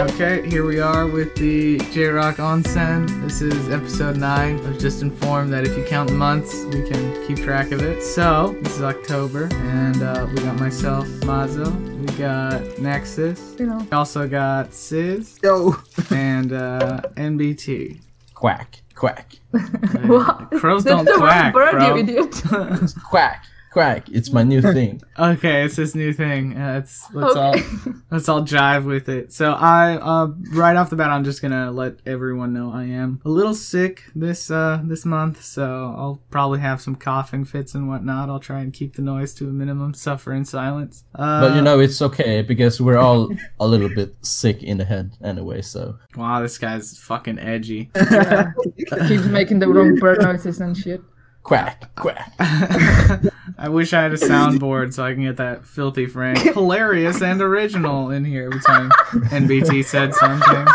Okay, here we are with the J Rock Onsen. This is episode 9. I was just informed that if you count the months, we can keep track of it. So, this is October, and uh, we got myself, Mazo. We got Nexus. You know. We also got Sizz Yo. and uh, NBT. Quack, quack, What? Crows don't the quack, wrong bird, bro. you idiot. quack, quack. It's my new thing. Okay, it's this new thing. Uh, it's let's Okay. all let's all jive with it. So I uh right off the bat I'm just gonna let everyone know I am a little sick this uh this month, so I'll probably have some coughing fits and whatnot. I'll try and keep the noise to a minimum, suffer in silence. Uh, But you know, it's okay because we're all a little bit sick in the head anyway. So wow, this guy's fucking edgy. Keeps making the wrong bird noises and shit. quack, quack. I wish I had a soundboard so I can get that filthy Frank hilarious and original in here every time NBT said something.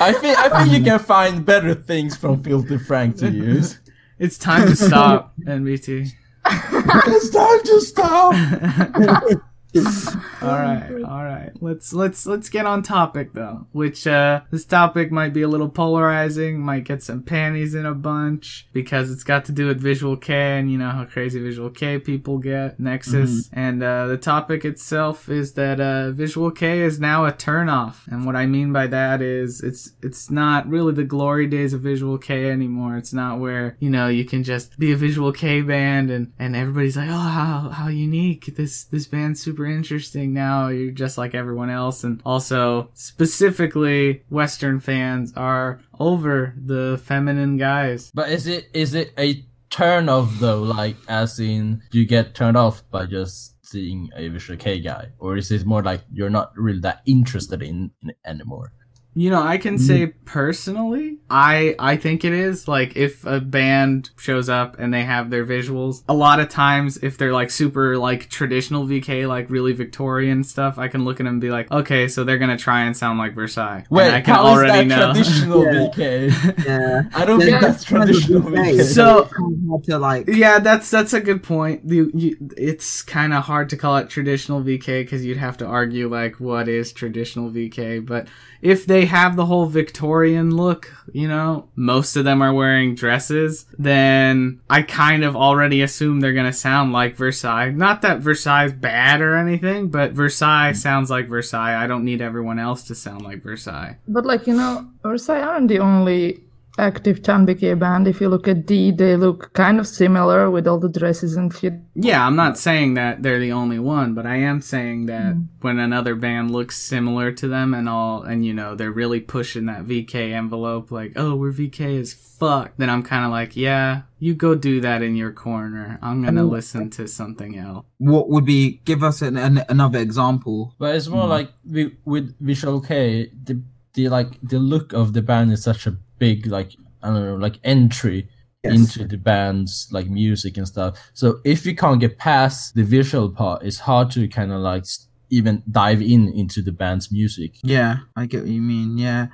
I think I think you can find better things from Filthy Frank to use. It's time to stop, NBT. it's time to stop. all right, all right. Let's let's let's get on topic though. Which uh this topic might be a little polarizing, might get some panties in a bunch because it's got to do with Visual K and you know how crazy Visual K people get, Nexus. And uh the topic itself is that uh Visual K is now a turnoff. And what I mean by that is it's it's not really the glory days of Visual K anymore. It's not where, you know, you can just be a Visual K band and and everybody's like, "Oh, how how unique. This this band's super interesting now. You're just like everyone else." And also, specifically, western fans are over the feminine guys. But is it is it a turn off though? Like as in you get turned off by just seeing a visual K guy, or is it more like you're not really that interested in, in it anymore? You know, I can mm-hmm. say personally, I I think it is like if a band shows up and they have their visuals. A lot of times, if they're like super like traditional VK, like really Victorian stuff, I can look at them and be like, okay, so they're gonna try and sound like Versailles. Wait, and I can how is already that know. traditional Yeah. VK? Yeah. I don't think that's kind traditional. VK. So- It's hard to like. Yeah, that's that's a good point. You, you, it's kind of hard to call it traditional VK because you'd have to argue like what is traditional VK. But if they have the whole Victorian look, you know, most of them are wearing dresses, then I kind of already assume they're gonna sound like Versailles. Not that Versailles is bad or anything, but Versailles sounds like Versailles. I don't need everyone else to sound like Versailles. But like, you know, Versailles aren't the only active Tanbi Kei band. If you look at D, they look kind of similar with all the dresses and shit. Yeah, I'm not saying that they're the only one, but I am saying that hmm. when another band looks similar to them and all, and you know, they're really pushing that VK envelope, like, oh, we're VK as fuck, then I'm kind of like, yeah, you go do that in your corner. I'm gonna listen to something else. What would be? Give us an, an, another example. But it's more hmm. like vi- with Visual K, the the like the look of the band is such a big like I don't know like entry Yes. into the band's like music and stuff. So if you can't get past the visual part, it's hard to kind of like even dive in into the band's music. Yeah, I get what you mean. Yeah,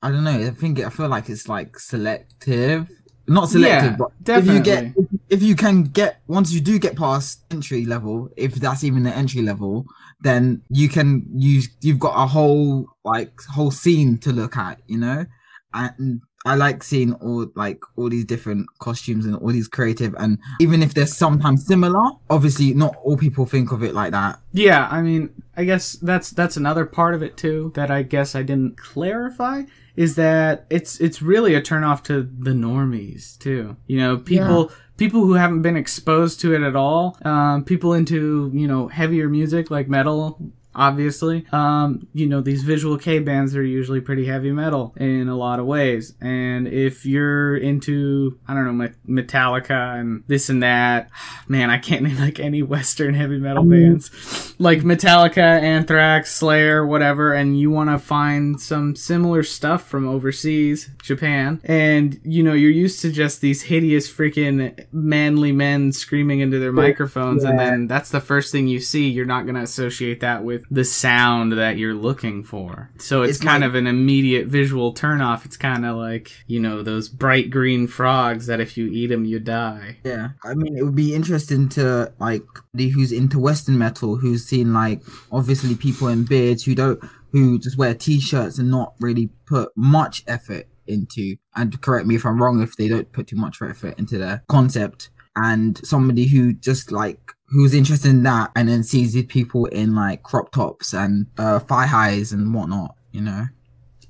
I don't know. I think I feel like it's like selective. Not selective, Yeah, but definitely. if you get if you can get once you do get past entry level, if that's even the entry level, then you can use you've got a whole like whole scene to look at, you know? And I like seeing all like all these different costumes and all these creative and even if they're sometimes similar, obviously not all people think of it like that. Yeah, I mean, I guess that's that's another part of it too that I guess I didn't clarify is that it's it's really a turnoff to the normies too. You know, people people who haven't been exposed to it at all, um, people into you know heavier music like metal. Obviously, um, you know these visual K bands are usually pretty heavy metal in a lot of ways, and if you're into I don't know Metallica and this and that, man, I can't name like any Western heavy metal bands. Like Metallica, Anthrax, Slayer, whatever, and you want to find some similar stuff from overseas, Japan, and you know you're used to just these hideous freaking manly men screaming into their microphones, and then that's the first thing you see. You're not gonna associate that with the sound that you're looking for. So it's, It's kind like- of an immediate visual turnoff. It's kind of like you know those bright green frogs that if you eat them you die. Yeah, I mean, it would be interesting to like the who's into Western metal, who's seen like obviously people in beards who don't who just wear t-shirts and not really put much effort into and correct me if I'm wrong if they don't put too much effort into their concept and somebody who just like who's interested in that and then sees these people in like crop tops and uh thigh highs and whatnot, you know.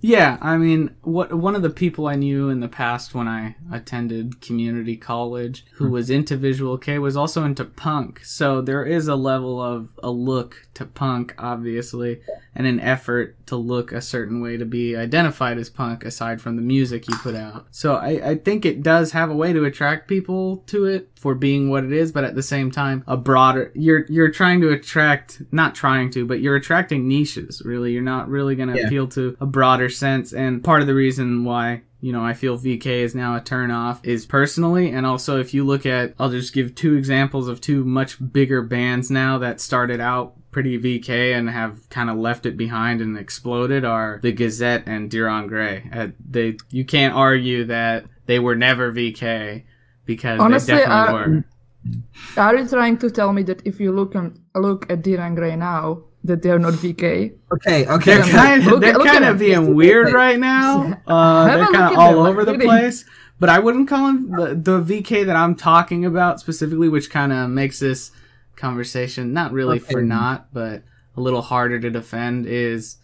Yeah, I mean, what one of the people I knew in the past when I attended community college who was into visual K was also into punk. So there is a level of a look to punk, obviously, and an effort to look a certain way to be identified as punk aside from the music you put out. So I, I think it does have a way to attract people to it for being what it is, but at the same time, a broader you're you're trying to attract not trying to, but you're attracting niches, really. You're not really gonna Yeah. appeal to a broader sense. And part of the reason why you know, I feel VK is now a turn off is personally, and also if you look at, I'll just give two examples of two much bigger bands now that started out pretty VK and have kind of left it behind and exploded are the Gazette and Dir En Grey. Uh, they, you can't argue that they were never VK because Honestly, they I- definitely were. Are you trying to tell me that if you look and look at Dir En Grey now, that they're not VK? Okay, okay. They're kind of at- they're look kind of being weird right now. Uh, they're kind of all them, like, over the really. place. But I wouldn't call them the, the VK that I'm talking about specifically, which kind of makes this conversation not really for Okay. naught, but a little harder to defend. Is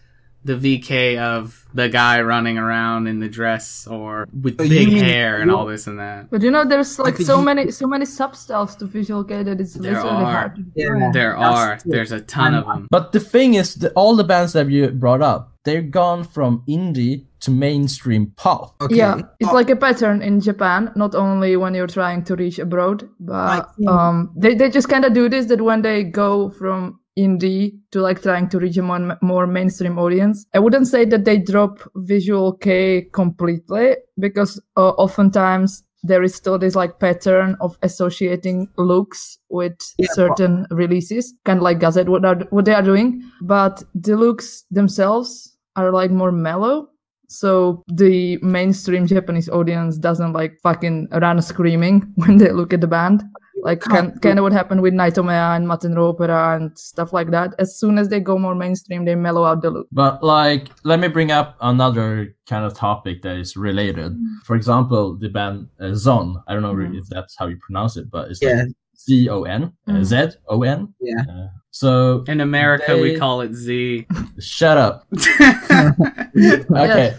the VK of the guy running around in the dress or with Oh, big mean- hair and all this and that? But you know, there's like so you- many, so many substyles to Visual K that it's There literally are. hard to Yeah. define. There are. true. There's a ton of them. But the thing is, that all the bands that you brought up, they're gone from indie to mainstream pop. okay. Yeah, it's Oh, like a pattern in Japan, not only when you're trying to reach abroad, but um, they, they just kind of do this that when they go from indie to like trying to reach a more, more mainstream audience. I wouldn't say that they drop Visual K completely because uh, oftentimes there is still this like pattern of associating looks with Yeah, certain releases, kind of like Gazette, what, are, what they are doing. But the looks themselves are like more mellow. So the mainstream Japanese audience doesn't like fucking run screaming when they look at the band. Like kind, kind of what happened with Naitomea and Matenro Opera and stuff like that. As soon as they go more mainstream, they mellow out the look. But like, let me bring up another kind of topic that is related. For example, the band uh, Zon. I don't know Mhm. if that's how you pronounce it, but it's Yeah. like Z O N, uh, Mhm. Z O N. Yeah. Uh, so In America, we call it Z. shut up. Okay.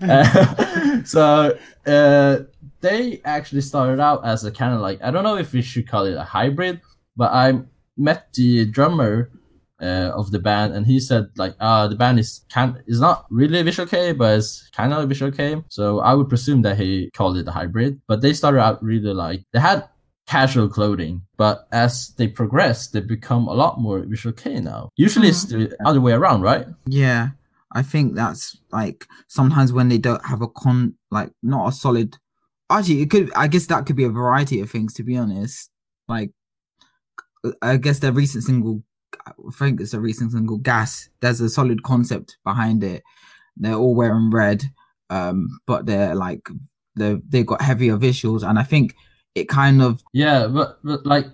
Uh, so uh, they actually started out as a kind of like I don't know if we should call it a hybrid, but I met the drummer uh, of the band and he said like uh the band is kind is not really a visual K but it's kind of a visual K. So I would presume that he called it a hybrid. But they started out really like they had casual clothing, but as they progress, they become a lot more visual K now. Usually it's the other way around, right? Yeah, I think that's like sometimes when they don't have a con, like not a solid. Actually, it could. I guess that could be a variety of things. To be honest, like I guess their recent single, I think it's a recent single, "Gas." There's a solid concept behind it. They're all wearing red, um, but they're like they they've got heavier visuals, and I think it kind of Yeah, but, but like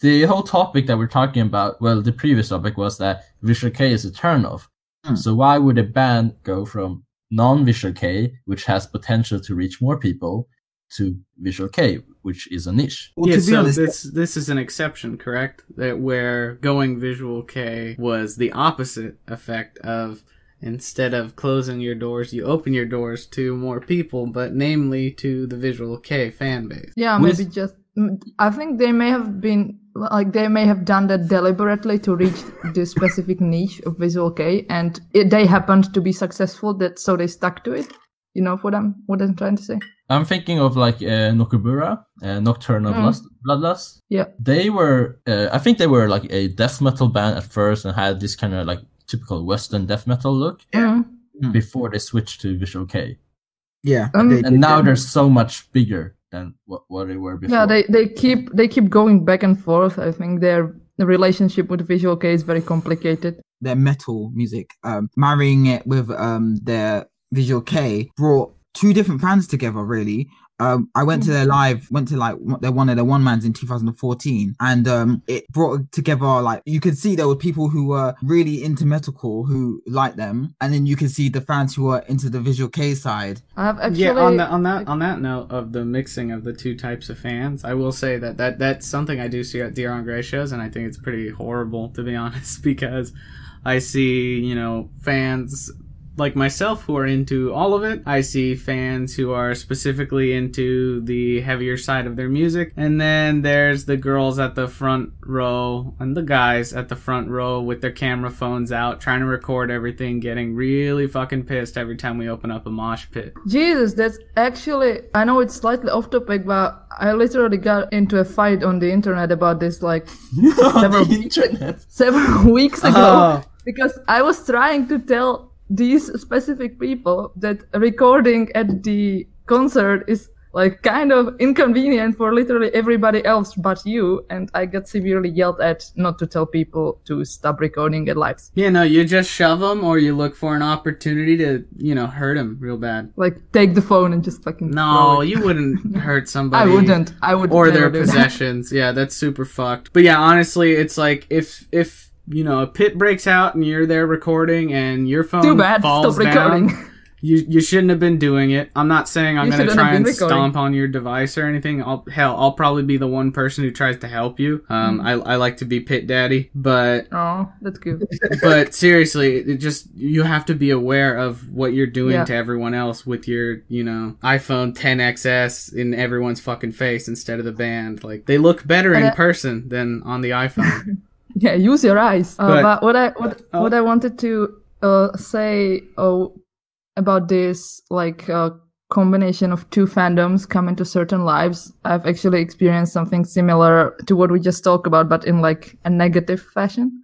the whole topic that we're talking about, well, the previous topic was that Visual K is a turnoff. Hmm. So why would a band go from non-Visual K, which has potential to reach more people, to Visual K, which is a niche? well, yeah, to be so honest, this this is an exception, correct? That where going visual K was the opposite effect of instead of closing your doors, you open your doors to more people, but namely to the visual K fan base. Yeah, With- maybe just. mm, I think they may have been like they may have done that deliberately to reach the specific niche of Visual K, and it, they happened to be successful. That so they stuck to it. You know what I'm what I'm trying to say? I'm thinking of like uh, Nokubura, uh, Nocturnal Mm. Lust, Bloodlust. Yeah. They were, uh, I think they were like a death metal band at first and had this kind of like typical Western death metal look Mm. before they switched to Visual K. yeah, Um, they- and now they- they're so much bigger than what, what they were before. Yeah, they they keep they keep going back and forth. I think their relationship with Visual K is very complicated. their metal music, um, marrying it with um, their visual K brought two different fans together. Really, um, I went to their live, went to like their one of their one mans in 2014, and um, it brought together like you could see there were people who were really into metalcore who liked them, and then you could see the fans who were into the Visual K side. I have actually yeah, on that on that on that note of the mixing of the two types of fans, I will say that that that's something I do see at Dir En Grey shows, and I think it's pretty horrible to be honest because I see you know fans like myself who are into all of it. I see fans who are specifically into the heavier side of their music. And then there's the girls at the front row and the guys at the front row with their camera phones out trying to record everything, getting really fucking pissed every time we open up a mosh pit. Jesus, that's actually I know it's slightly off topic, but I literally got into a fight on the internet about this like several, the internet. several weeks ago Oh. because I was trying to tell these specific people that recording at the concert is like kind of inconvenient for literally everybody else but you and I got severely yelled at not to tell people to stop recording at lives. Yeah, no, you just shove them or you look for an opportunity to, you know, hurt them real bad. Like take the phone and just fucking No, you wouldn't hurt somebody. I wouldn't. I would or their do that. possessions. Yeah, that's super fucked. But yeah, honestly, it's like if if you know a pit breaks out and you're there recording and your phone Too bad. falls Stop recording. down, you you shouldn't have been doing it. I'm not saying I'm You gonna shouldn't try and recording. stomp on your device or anything. I'll hell, I'll probably be the one person who tries to help you. Um, Mm. I I like to be pit daddy, but Oh, that's good. but seriously, it just you have to be aware of what you're doing Yeah. to everyone else with your, you know, iPhone 10XS in everyone's fucking face instead of the band. Like they look better in I- person than on the iPhone. Yeah, use your eyes. Uh, But- but, what I what Oh. what I wanted to uh, say uh, about this like uh, combination of two fandoms come into certain lives. I've actually experienced something similar to what we just talked about, but in like a negative fashion.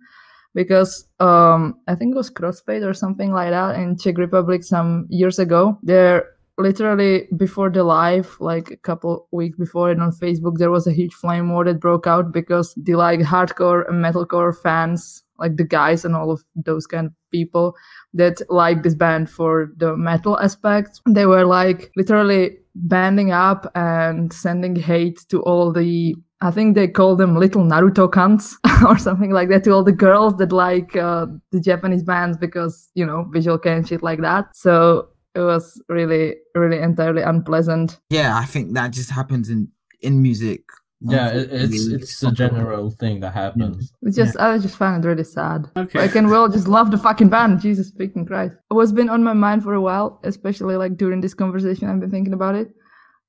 Because um, I think it was Crossfaith or something like that in Czech Republic some years ago. There literally before the live, like a couple weeks before it on Facebook, there was a huge flame war that broke out because the like hardcore and metalcore fans, like the guys and all of those kind of people that like this band for the metal aspect, they were like literally banding up and sending hate to all the I think they call them little Naruto cunts or something like that to all the girls that like uh, the Japanese bands because, you know, visual and shit like that. So it was really, really entirely unpleasant. Yeah, I think that just happens in in music. Yeah, it's it's a general thing that happens. It's just, I just find it really sad. Okay. I can well just love the fucking band. Jesus freaking Christ. What's been on my mind for a while, especially like during this conversation, I've been thinking about it,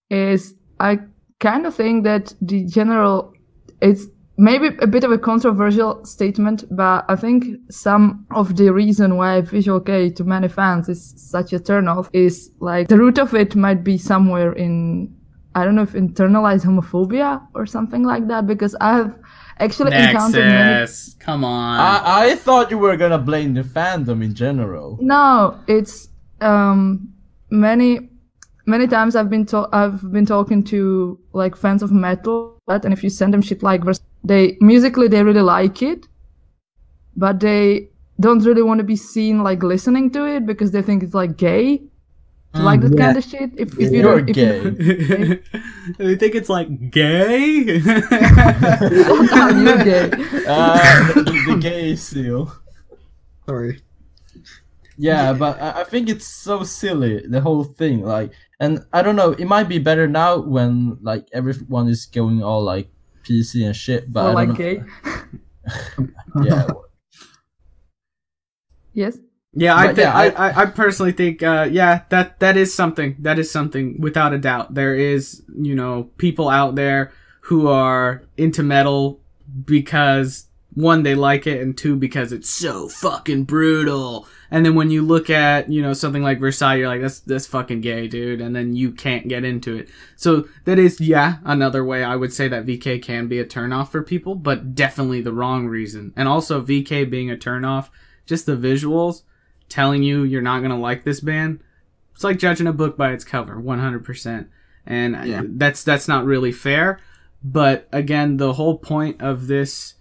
is I kind of think that the general, it's maybe a bit of a controversial statement, but I think some of the reason why Visual Kei to many fans is such a turnoff is like the root of it might be somewhere in, I don't know if internalized homophobia or something like that, because I have actually encountered many Nexus, come on. I, I thought you were gonna blame the fandom in general. No, it's um many many times I've been to- I've been talking to like fans of metal, but and if you send them shit like vers- they musically they really like it, but they don't really want to be seen like listening to it because they think it's like gay. to like that yeah. kind of shit. If, if you You're don't, if gay. you think it's like gay? You, you're gay. Uh, the, the gay seal. Sorry. Yeah, but I, I think it's so silly the whole thing. Like, and I don't know. It might be better now when like everyone is going all like PC and shit. But Or I like don't gay. know. Yeah, Yes. Yeah, I, But thi- yeah, I, I- I, I personally think, uh, yeah, that that is something. That is something without a doubt. There is, you know, people out there who are into metal because one they like it, and two because it's so fucking brutal. And then when you look at, you know, something like Versailles, you're like, that's that's fucking gay, dude. And then you can't get into it. So that is, yeah, another way I would say that VK can be a turnoff for people, but definitely the wrong reason. And also VK being a turnoff, just the visuals telling you you're not gonna like this band. It's like judging a book by its cover, 100%. And Yeah. that's that's not really fair. But again, the whole point of this,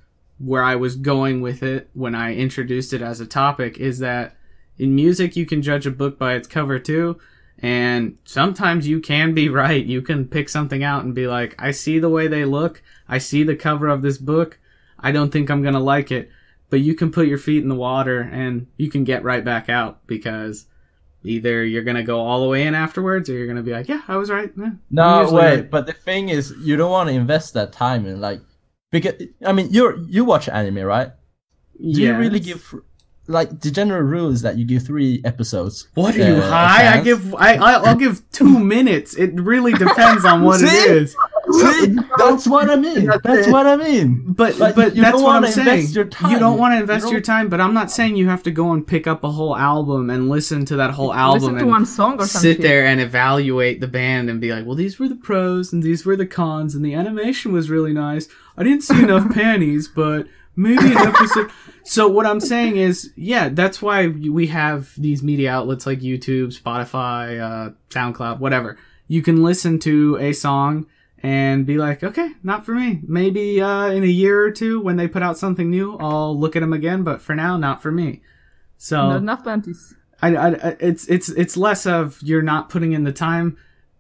where I was going with it when I introduced it as a topic, is that in music you can judge a book by its cover too. And sometimes you can be right. You can pick something out and be like, I see the way they look. I see the cover of this book. I don't think I'm going to like it. But you can put your feet in the water and you can get right back out because either you're going to go all the way in afterwards or you're going to be like, yeah, I was right. Yeah, No, wait, right." but the thing is, you don't want to invest that time in like because I mean, you're you watch anime, right? Do you really give like the general rule is that you give three episodes? What are you uh, high? I give I I- I'll give two minutes. It really depends on what it is. See, that's what I mean. That's That's what I mean. But Like, but you that's don't what I'm wanna saying. invest your time. You don't want to invest don't- your time, but I'm not saying you have to go and pick up a whole album and listen to that whole album Listen to and one song or sit shit. there and evaluate the band and be like, well, these were the pros and these were the cons and the animation was really nice. I didn't see enough panties, but maybe an episode. So what I'm saying is, yeah, that's why we have these media outlets like YouTube, Spotify, uh, SoundCloud, whatever. You can listen to a song and be like, okay, not for me. Maybe uh, in a year or two when they put out something new, I'll look at them again. But for now, not for me. So Not enough panties. I, I, I- it's it's it's less of you're not putting in the time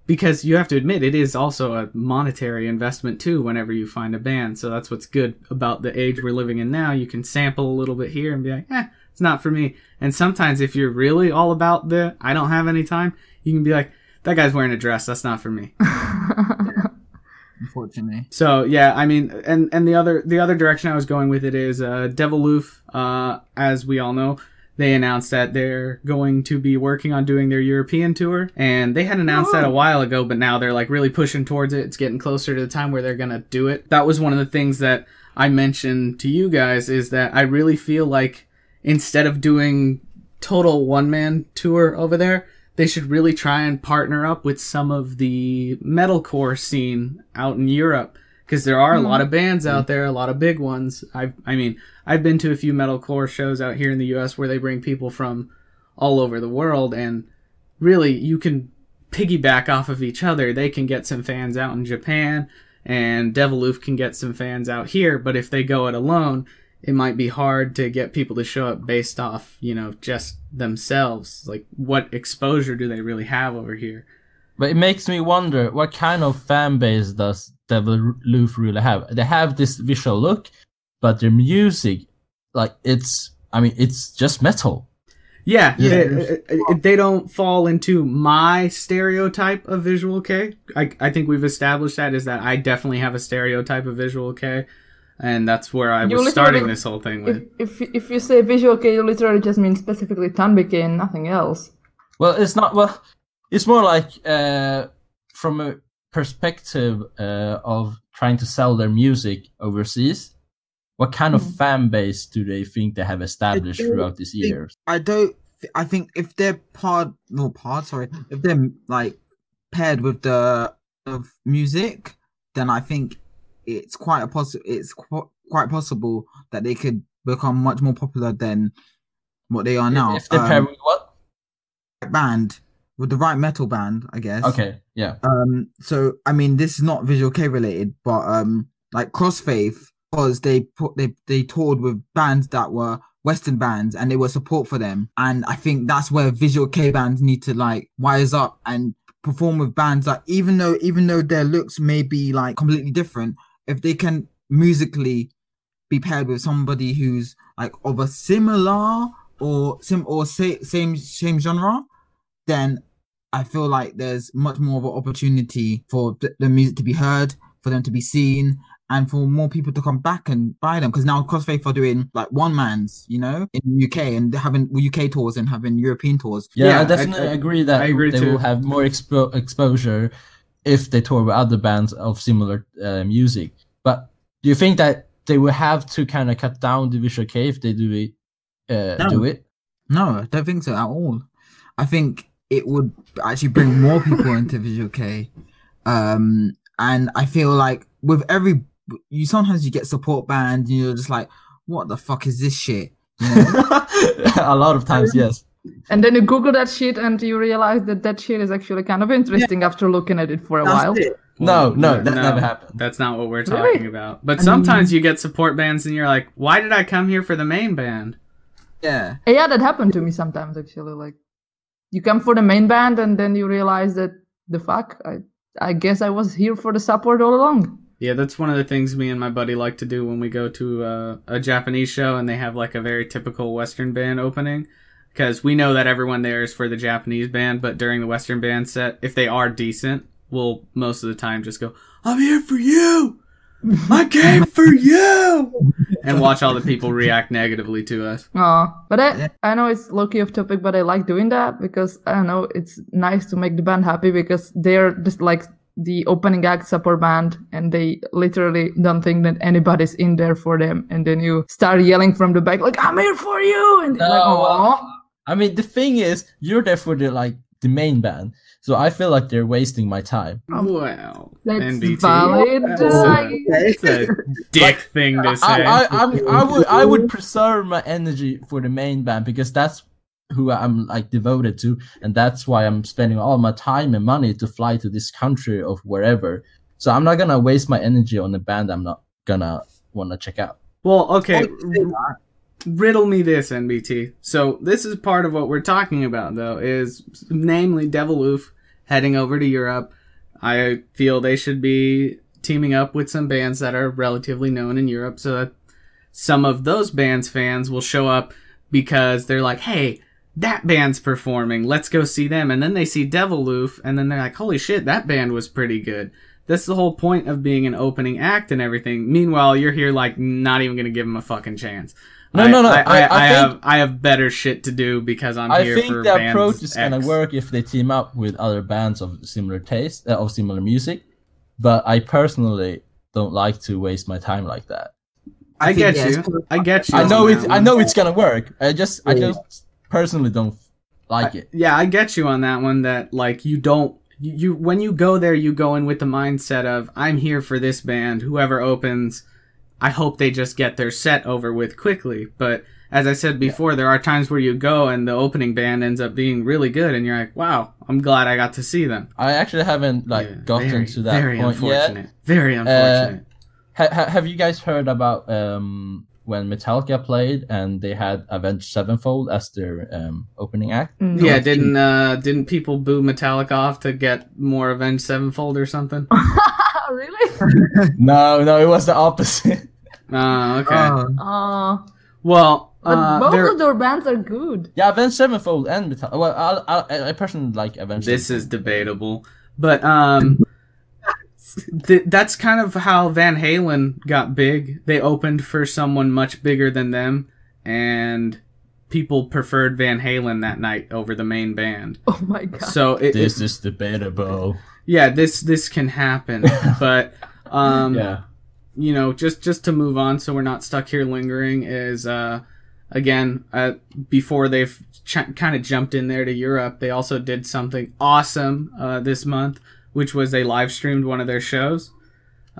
because you have to admit it is also a monetary investment too whenever you find a band so that's what's good about the age we're living in now you can sample a little bit here and be like eh it's not for me and sometimes if you're really all about the i don't have any time you can be like that guy's wearing a dress that's not for me Unfortunately. so yeah, I mean, and and the other the other direction I was going with it is uh, Deviloof. Uh, as we all know, they announced that they're going to be working on doing their European tour, and they had announced that a while ago, but now they're like really pushing towards it. It's getting closer to the time where they're gonna do it. That was one of the things that I mentioned to you guys is that I really feel like instead of doing total one man tour over there, they should really try and partner up with some of the metalcore scene out in Europe because there are a lot hmm. of bands out hmm. there, a lot of big ones. I I mean, I've been to a few metalcore shows out here in the US where they bring people from all over the world and really you can piggyback off of each other. They can get some fans out in Japan and Deviloof can get some fans out here, but if they go it alone, it might be hard to get people to show up based off, you know, just themselves. Like, what exposure do they really have over here? But it makes me wonder what kind of fan base does Devil Loof really have? They have this visual look, but their music, like it's, I mean, it's just metal. Yeah, Yeah. They, uh, they don't fall into my stereotype of visual K. I, I think we've established that is that I definitely have a stereotype of visual K, and that's where I You was starting this whole thing with. if if you say visual K, you literally just mean specifically Tanbi Kei and nothing else. Well, it's not. Well, it's more like uh, from a perspective uh, of trying to sell their music overseas. What kind of Mhm. fan base do they think they have established throughout these years? I don't. I think if they're part, no part, sorry, if they're like paired with the of music, then I think it's quite a possi- It's qu- quite possible that they could become much more popular than what they are now. If they pair Um, with what? band with the right metal band, I guess. Okay, yeah. Um. So I mean, this is not Visual K related, but um, like Crossfaith, because they put they they toured with bands that were Western bands, and they were support for them. And I think that's where Visual K bands need to like wise up and perform with bands that even though even though their looks may be like completely different, if they can musically be paired with somebody who's like of a similar or sim or sa- same same genre, then I feel like there's much more of an opportunity for th- the music to be heard, for them to be seen, and for more people to come back and buy them. Because now Crossfaith are doing like one man's, you know, in the UK and they're having UK tours and having European tours. Yeah, Yeah, I I- definitely I- agree that I agree they too. will have more expo- exposure if they tour with other bands of similar uh, music. But do you think that they will have to kind of cut down the visual K if they do it? Uh, No. Do it? No, I don't think so at all. I think it would actually bring more people into Visual K. Um, and I feel like with every, you sometimes you get support band, and you're just like, what the fuck is this shit? You know? a lot of times, yes. And then you Google that shit and you realize that that shit is actually kind of interesting after looking at it for a while. That's it. No, no, that never happened. That's not what we're Really? talking about. But I sometimes you get support bands and you're like, why did I come here for the main band? Yeah. Yeah, that happened to me sometimes actually. Like you come for the main band and then you realize that the fuck I I guess I was here for the support all along. Yeah, that's one of the things me and my buddy like to do when we go to uh, a Japanese show and they have like a very typical Western band opening. Because we know that everyone there is for the Japanese band, but during the Western band set, if they are decent, we'll most of the time just go, I'm here for you! I came for you! And watch all the people react negatively to us. Aw. But I, I know it's low key off topic, but I like doing that because I don't know, it's nice to make the band happy because they're just like the opening act support band and they literally don't think that anybody's in there for them. And then you start yelling from the back, like, I'm here for you! And they're like, oh, No, Aw. I mean, the thing is, you're there for the like the main band, so I feel like they're wasting my time. Oh, wow. That's NBT. valid. That's a, that's a dick thing to say. I, I, I'm, I would, I would preserve my energy for the main band because that's who I'm like devoted to, and that's why I'm spending all my time and money to fly to this country or wherever. So I'm not gonna waste my energy on a band I'm not gonna wanna check out. well, okay. Riddle me this nbt so this is part of what we're talking about though is namely deviloof heading over to europe. I feel they should be teaming up with some bands that are relatively known in europe so that some of those bands fans will show up because they're like hey that band's performing. Let's go see them. And then they see deviloof and then they're like holy shit that band was pretty good. That's the whole point of being an opening act and everything. Meanwhile you're here like not even gonna give them a fucking chance No, I, no, no, I, I, I- I I think- have I have better shit to do because I'm I here think for the bands approach is gonna work if they team up with other bands of similar taste, uh, of similar music. But I personally don't like to waste my time like that. I, I get you. it's I get you. I know it. I know it's gonna work. I just, I just personally don't like it. Yeah, I get you on that one. That like you don't you, you when you go there, you go in with the mindset of I'm here for this band. Whoever opens, I hope they just get their set over with quickly. But as I said before, there are times where you go and the opening band ends up being really good, and you're like, wow, I'm glad I got to see them. I actually haven't like Yeah, gotten very, to that very point yet. unfortunate. Very unfortunate. Ha- ha- have you guys heard about um, when Metallica played and they had Avenged Sevenfold as their um, opening act? Mm. yeah, didn't uh didn't people boo Metallica off to get more Avenged Sevenfold or something? really? no, no, it was the opposite. Oh, okay. Oh, Uh, well, but uh, both there- of their bands are good. yeah, Avenged Sevenfold and Metallica. Well, I, I, I personally like Avenged. this Sevenfold. is debatable, but um, th- that's kind of how Van Halen got big. They opened for someone much bigger than them, and people preferred Van Halen that night over the main band. Oh my god. So it, This it- is debatable. yeah, this this can happen, but um, yeah. You know, just just to move on, so we're not stuck here lingering. Is uh, again, uh, before they've ch- kind of jumped in there to Europe, they also did something awesome uh, this month, which was they live streamed one of their shows.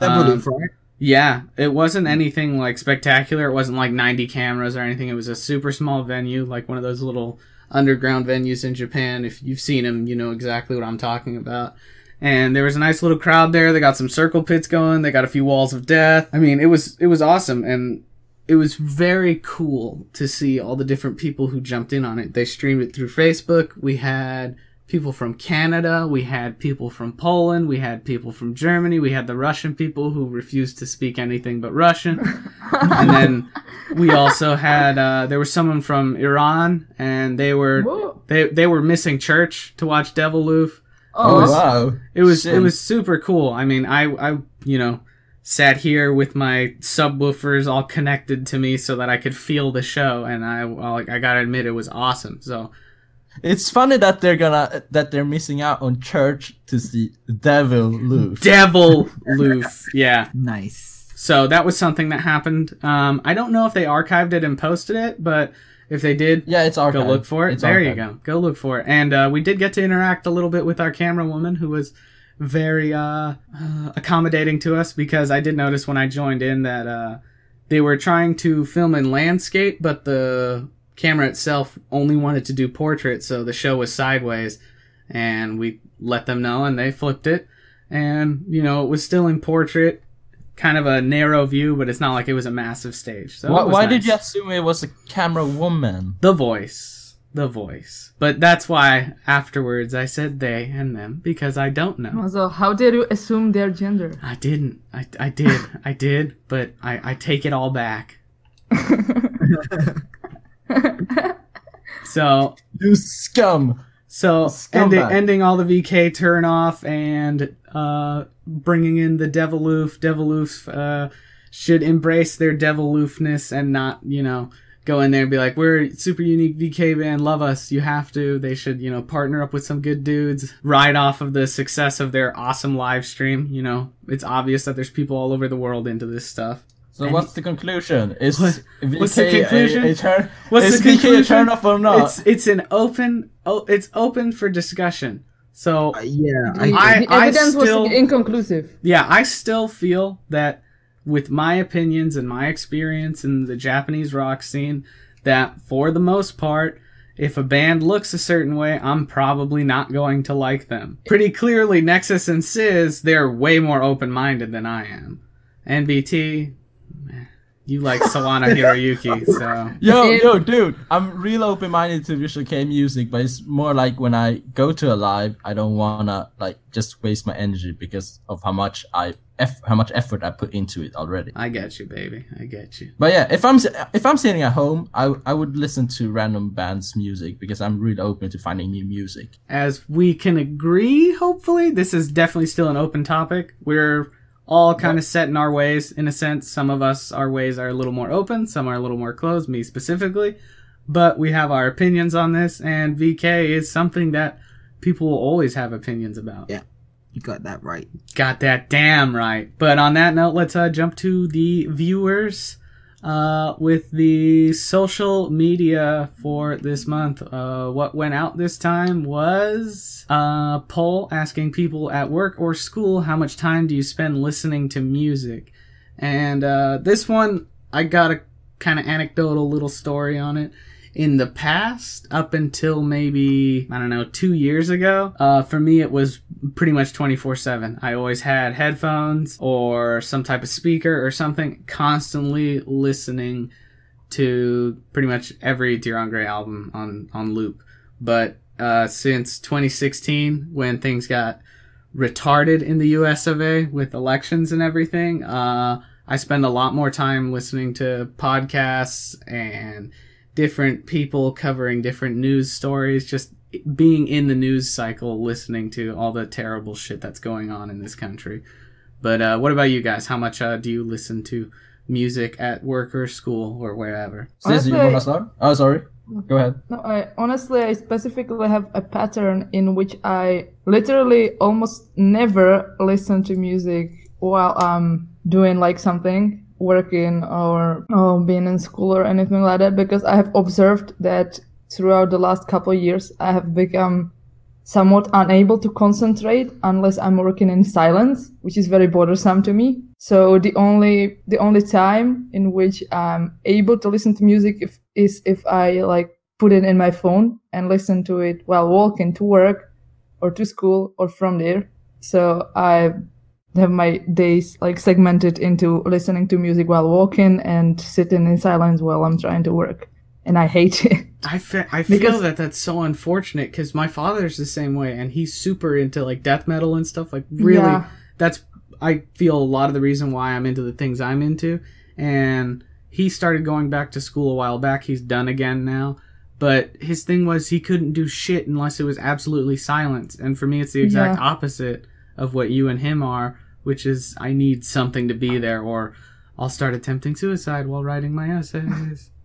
Deviloof, Um, yeah, it wasn't anything like spectacular. It wasn't like 90 cameras or anything. It was a super small venue, like one of those little underground venues in Japan. If you've seen them, you know exactly what I'm talking about. And there was a nice little crowd there. They got some circle pits going. They got a few walls of death. I mean, it was it was awesome and it was very cool to see all the different people who jumped in on it. They streamed it through Facebook. We had people from Canada, we had people from Poland, we had people from Germany, we had the Russian people who refused to speak anything but Russian. and then we also had uh, there was someone from Iran and they were Whoa. they they were missing church to watch Deviloof. Oh, was- wow. It was it was super cool. I mean, I I you know sat here with my subwoofers all connected to me so that I could feel the show, and I like I gotta admit it was awesome. So It's funny that they're gonna that they're missing out on church to see Devil Loose. Devil Loof, yeah. Nice. So that was something that happened. Um, I don't know if they archived it and posted it, but if they did, yeah, it's our go look for it. It's there you go. Go look for it. And uh, we did get to interact a little bit with our camera woman, who was very uh, uh, accommodating to us because I did notice when I joined in that uh, they were trying to film in landscape, but the camera itself only wanted to do portrait, so the show was sideways. And we let them know, and they flipped it. And you know, it was still in portrait, kind of a narrow view, but it's not like it was a massive stage. So Why, why nice. did you assume it was a camera woman? the voice? the voice. But that's why afterwards I said they and them because I don't know. So how did you assume their gender? I didn't. I, I did. I did, but I, I take it all back. so You scum. so Scumbag. ending, ending all the VK turn off and uh, bringing in the Deviloof. Deviloof uh, should embrace their Deviloofness and not, you know, go in there and be like, "We're a super unique VK band. Love us. You have to." They should, you know, partner up with some good dudes. Ride off of the success of their awesome live stream. You know, it's obvious that there's people all over the world into this stuff. So And- what's the conclusion? Is What- VK what's the conclusion? A, a turn? What's is the VK a turn off or not? It's it's an open. Oh, it's open for discussion. So Uh, yeah, I, I- the evidence still- was inconclusive. yeah, I still feel that with my opinions and my experience in the Japanese rock scene, that for the most part, if a band looks a certain way, I'm probably not going to like them. Pretty clearly, Nexus and Sizz, they're way more open minded than I am. NBT, eh, you like Sawano Hiroyuki, so. Yo, yo, dude, I'm real open minded to visual K music, but it's more like when I go to a live, I don't wanna like just waste my energy because of how much I eff- how much effort I put into it already. I get you, baby. I get you. But yeah, if I'm if I'm sitting at home, I I would listen to random bands' music because I'm really open to finding new music. as we can agree, hopefully, this is definitely still an open topic. We're all kind of set in our ways, in a sense. Some of us, our ways are a little more open, some are a little more closed, me specifically. But we have our opinions on this, and VK is something that people will always have opinions about. Yeah. you got that right. Got that damn right. But on that note, let's uh, jump to the viewers uh, with the social media for this month. Uh, what went out this time was a poll asking people at work or school how much time do you spend listening to music. And uh, this one, I got a kind of anecdotal little story on it in the past, up until maybe, I don't know, two years ago, uh, for me, it was pretty much 24 7. I always had headphones or some type of speaker or something, constantly listening to pretty much every Dir En Grey album on, on loop. But uh, since 2016, when things got retarded in the US of A with elections and everything, uh, I spend a lot more time listening to podcasts and different people covering different news stories, just being in the news cycle, listening to all the terrible shit that's going on in this country. But uh, what about you guys? How much uh, do you listen to music at work or school or wherever? Sis, you Honestly- wanna start? Oh, sorry. Go ahead. No, I honestly, I specifically have a pattern in which I literally almost never listen to music while I'm doing like something, working or being in school or anything like that, because I have observed that throughout the last couple of years, I have become somewhat unable to concentrate unless I'm working in silence, which is very bothersome to me. So the only the only time in which I'm able to listen to music if, is if I like put it in my phone and listen to it while walking to work or to school or from there. So I have my days like segmented into listening to music while walking and sitting in silence while I'm trying to work. And I hate it. I, fe- I feel Because- that that's so unfortunate because my father's the same way and he's super into like death metal and stuff. Like, really, Yeah. that's, I feel a lot of the reason why I'm into the things I'm into. And he started going back to school a while back. He's done again now. But his thing was he couldn't do shit unless it was absolutely silence. And for me, it's the exact Yeah. opposite of what you and him are, which is I need something to be there or I'll start attempting suicide while writing my essays.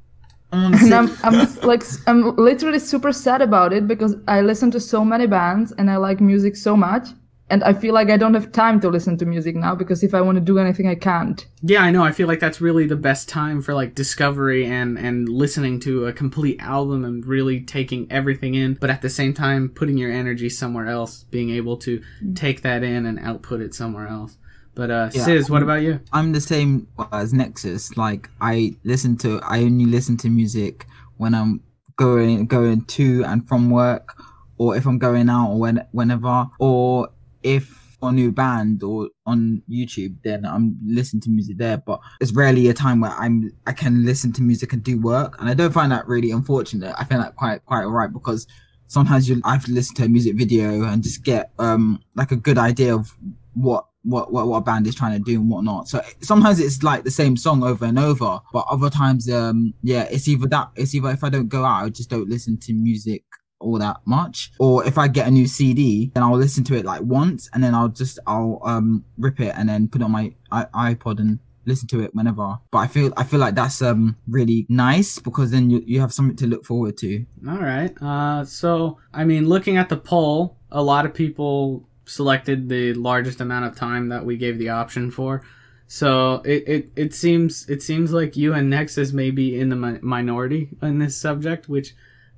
And I'm, I'm like I'm literally super sad about it because I listen to so many bands and I like music so much and I feel like I don't have time to listen to music now because if I want to do anything I can't. Yeah, I know. I feel like that's really the best time for like discovery and and listening to a complete album and really taking everything in, but at the same time putting your energy somewhere else, being able to take that in and output it somewhere else. But uh Yeah. Sis, what about you? I'm the same as Nexus. Like I listen to, I only listen to music when I'm going going to and from work, or if I'm going out, or when whenever, or if on a new band or on YouTube, then I'm listening to music there. But it's rarely a time where I'm I can listen to music and do work, and I don't find that really unfortunate. I find that quite quite alright because sometimes you I have to listen to a music video and just get um like a good idea of what what, what what a band is trying to do and whatnot. So sometimes it's like the same song over and over, but other times, um, yeah, it's either that, it's either if I don't go out, I just don't listen to music all that much, or if I get a new CD, then I'll listen to it like once, and then I'll just I'll um rip it and then put it on my I- iPod and listen to it whenever. But I feel I feel like that's um really nice because then you you have something to look forward to. All right. Uh, so I mean, looking at the poll, a lot of people selected the largest amount of time that we gave the option for. So it, it, it seems it seems like you and Nexus may be in the mi- minority in this subject, which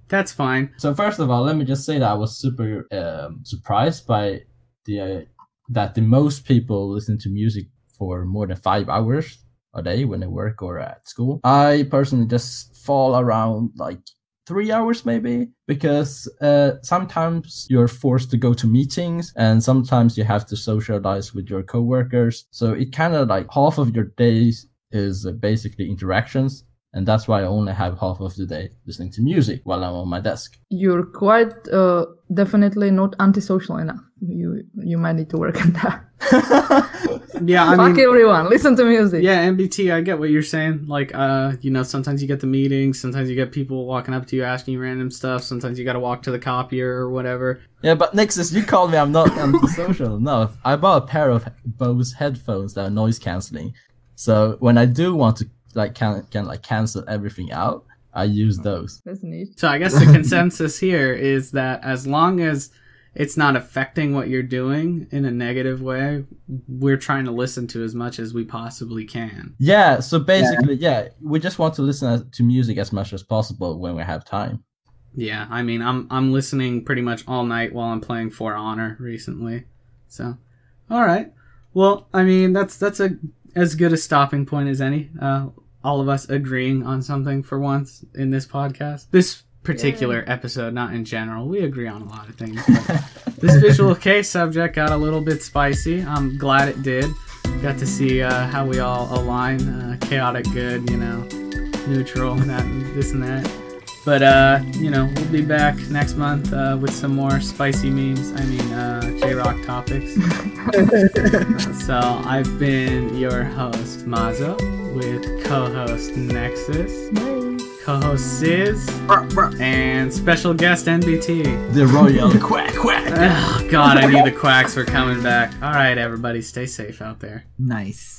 that's fine. So first of all, let me just say that I was super um, surprised by the uh, that the most people listen to music for more than five hours a day when they work or at school. I personally just fall around like three hours maybe because uh, sometimes you're forced to go to meetings and sometimes you have to socialize with your coworkers so it kind of like half of your days is uh, basically interactions and that's why i only have half of the day listening to music while i'm on my desk You're quite uh, definitely not antisocial enough. You you might need to work on that. Yeah, I Fuck mean, everyone, listen to music. yeah, MBT, I get what you're saying. Like, uh, you know, sometimes you get the meetings, sometimes you get people walking up to you asking you random stuff. Sometimes you got to walk to the copier or whatever. Yeah, but Nexus, you called me I'm not antisocial. no, I bought a pair of Bose headphones that are noise canceling. So when I do want to like can can like cancel everything out, I use those. That's neat. So I guess the consensus here is that as long as it's not affecting what you're doing in a negative way, we're trying to listen to as much as we possibly can. Yeah, so basically, yeah, we just want to listen to music as much as possible when we have time. Yeah, I mean, I'm I'm listening pretty much all night while I'm playing For Honor recently. So, all right. Well, I mean, that's that's a as good a stopping point as any. Uh, all of us agreeing on something for once in this podcast. This particular episode, not in general. We agree on a lot of things. But this visual kei subject got a little bit spicy. I'm glad it did. Got to see uh, how we all align. Uh, chaotic good, you know, neutral, that, this and that. But uh, you know, we'll be back next month uh, with some more spicy memes. I mean, uh, J Rock topics. so I've been your host Mazo with co-host Nexus, co-host Sis, and special guest NBT. The royal quack quack. Oh God, I knew the quacks were coming back. All right, everybody, stay safe out there. Nice.